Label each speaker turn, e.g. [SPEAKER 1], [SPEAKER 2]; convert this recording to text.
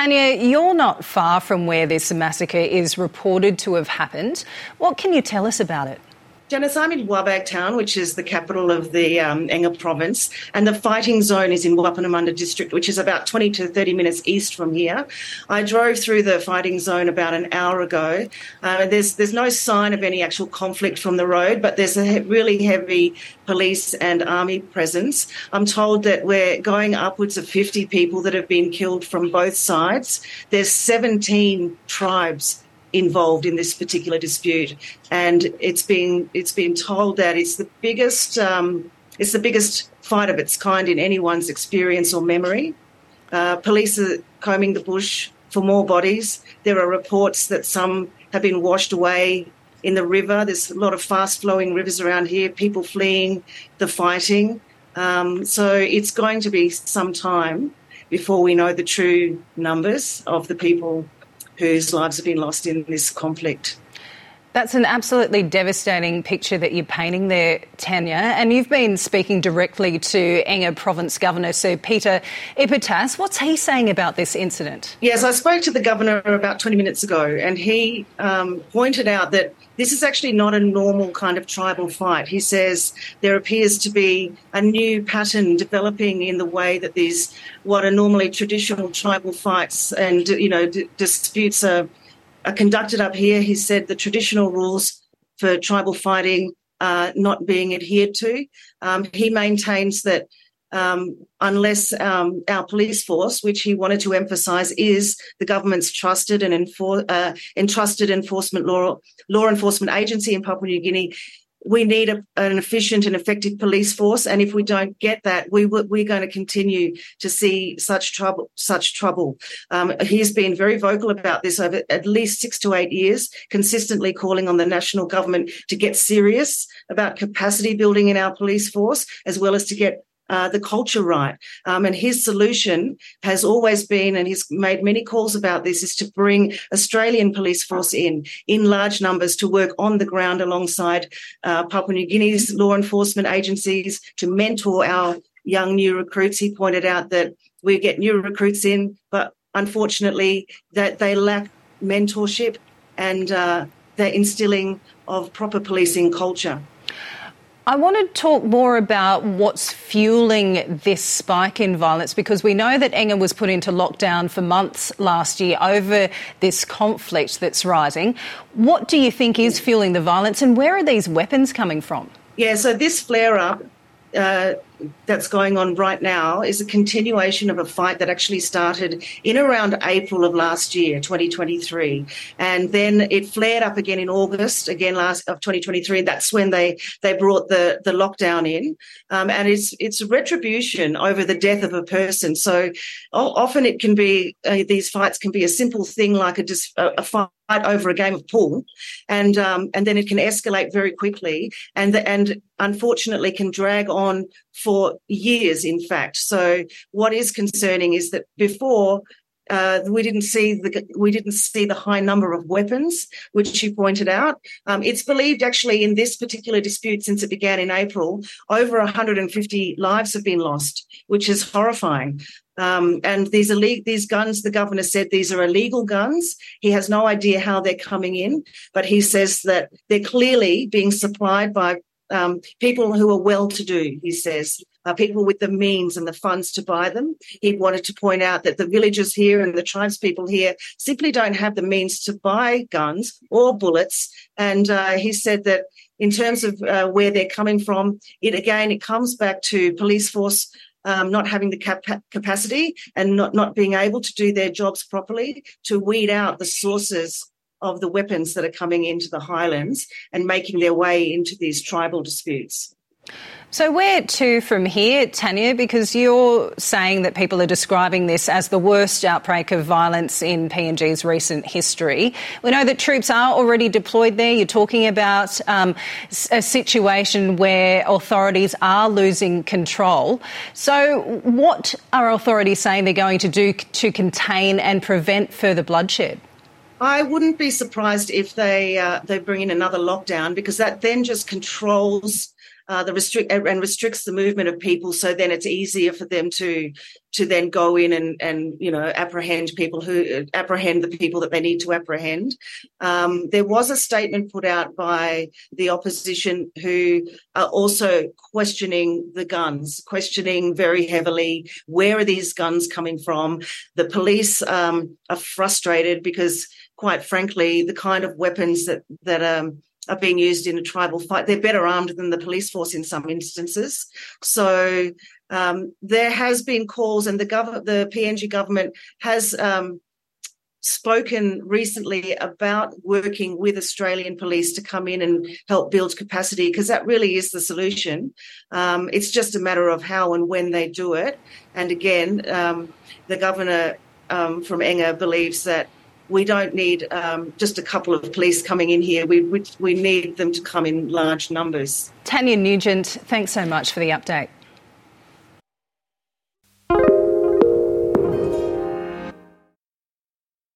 [SPEAKER 1] Tanya, you're not far from where this massacre is reported to have happened. What can you tell us about it?
[SPEAKER 2] Janice, I'm in Wabag town, which is the capital of the um, Enga province, and the fighting zone is in Wapenamanda district, which is about 20 to 30 minutes east from here. I drove through the fighting zone about an hour ago. Uh, there's there's no sign of any actual conflict from the road, but there's a really heavy police and army presence. I'm told that we're going upwards of 50 people that have been killed from both sides. There's 17 tribes involved in this particular dispute, and it's been it's been told that it's the biggest um, it's the biggest fight of its kind in anyone's experience or memory. Uh, police are combing the bush for more bodies. There are reports that some have been washed away in the river. There's a lot of fast flowing rivers around here. People fleeing the fighting. Um, so it's going to be some time before we know the true numbers of the people whose lives have been lost in this conflict.
[SPEAKER 1] That's an absolutely devastating picture that you're painting there, Tanya. And you've been speaking directly to Enga Province Governor Sir Peter Ipatas. What's he saying about this incident?
[SPEAKER 2] Yes, I spoke to the governor about 20 minutes ago, and he um, pointed out that this is actually not a normal kind of tribal fight. He says there appears to be a new pattern developing in the way that these, what are normally traditional tribal fights and, you know, d- disputes are conducted up here. He said the traditional rules for tribal fighting are not being adhered to. Um, he maintains that um, unless um, our police force, which he wanted to emphasise, is the government's trusted and enfor- uh, entrusted enforcement law law enforcement agency in Papua New Guinea, we need a, an efficient and effective police force, and if we don't get that, we we're going to continue to see such trouble. Such trouble. Um, he's been very vocal about this over at least six to eight years, consistently calling on the national government to get serious about capacity building in our police force, as well as to get uh, the culture right. Um, and his solution has always been, and he's made many calls about this, is to bring Australian police force in in large numbers to work on the ground alongside uh, Papua New Guinea's law enforcement agencies to mentor our young new recruits. He pointed out that we get new recruits in, but unfortunately that they lack mentorship and uh, the instilling of proper policing culture.
[SPEAKER 1] I want to talk more about what's fueling this spike in violence because we know that Enga was put into lockdown for months last year over this conflict that's rising. What do you think is fueling the violence and where are these weapons coming from?
[SPEAKER 2] Yeah, so this flare up uh, that's going on right now is a continuation of a fight that actually started in around April of last year, 2023, and then it flared up again in August, again last of 2023. That's when they they brought the the lockdown in, um, and it's it's retribution over the death of a person. So often it can be uh, these fights can be a simple thing like a, a fight over a game of pool, and um, and then it can escalate very quickly, and the, and unfortunately can drag on for years. In fact, so what is concerning is that before. Uh, we didn't see the we didn't see the high number of weapons, which you pointed out. Um, it's believed actually in this particular dispute since it began in April, over 150 lives have been lost, which is horrifying. Um, and these these guns, the governor said these are illegal guns. He has no idea how they're coming in, but he says that they're clearly being supplied by um, people who are well to do, he says, uh, people with the means and the funds to buy them. He wanted to point out that the villagers here and the tribespeople here simply don't have the means to buy guns or bullets. And uh, he said that in terms of uh, where they're coming from, it again, it comes back to police force um, not having the cap- capacity and not, not being able to do their jobs properly to weed out the sources of the weapons that are coming into the highlands and making their way into these tribal disputes.
[SPEAKER 1] So, where to from here, Tanya? Because you're saying that people are describing this as the worst outbreak of violence in PNG's recent history. We know that troops are already deployed there. You're talking about um, a situation where authorities are losing control. So, what are authorities saying they're going to do to contain and prevent further bloodshed?
[SPEAKER 2] I wouldn't be surprised if they uh, they bring in another lockdown because that then just controls uh, the restrict and restricts the movement of people. So then it's easier for them to to then go in and and you know apprehend people who apprehend the people that they need to apprehend. Um, there was a statement put out by the opposition who are also questioning the guns, questioning very heavily where are these guns coming from. The police um, are frustrated because, quite frankly, the kind of weapons that that um, are being used in a tribal fight. They're better armed than the police force in some instances. So um, there has been calls, and the government, the PNG government has um, spoken recently about working with Australian police to come in and help build capacity because that really is the solution. Um, it's just a matter of how and when they do it. And again, um, the governor um, from Enga believes that we don't need um, just a couple of police coming in here. We, we, we need them to come in large numbers.
[SPEAKER 1] Tanya Nugent, thanks so much for the update.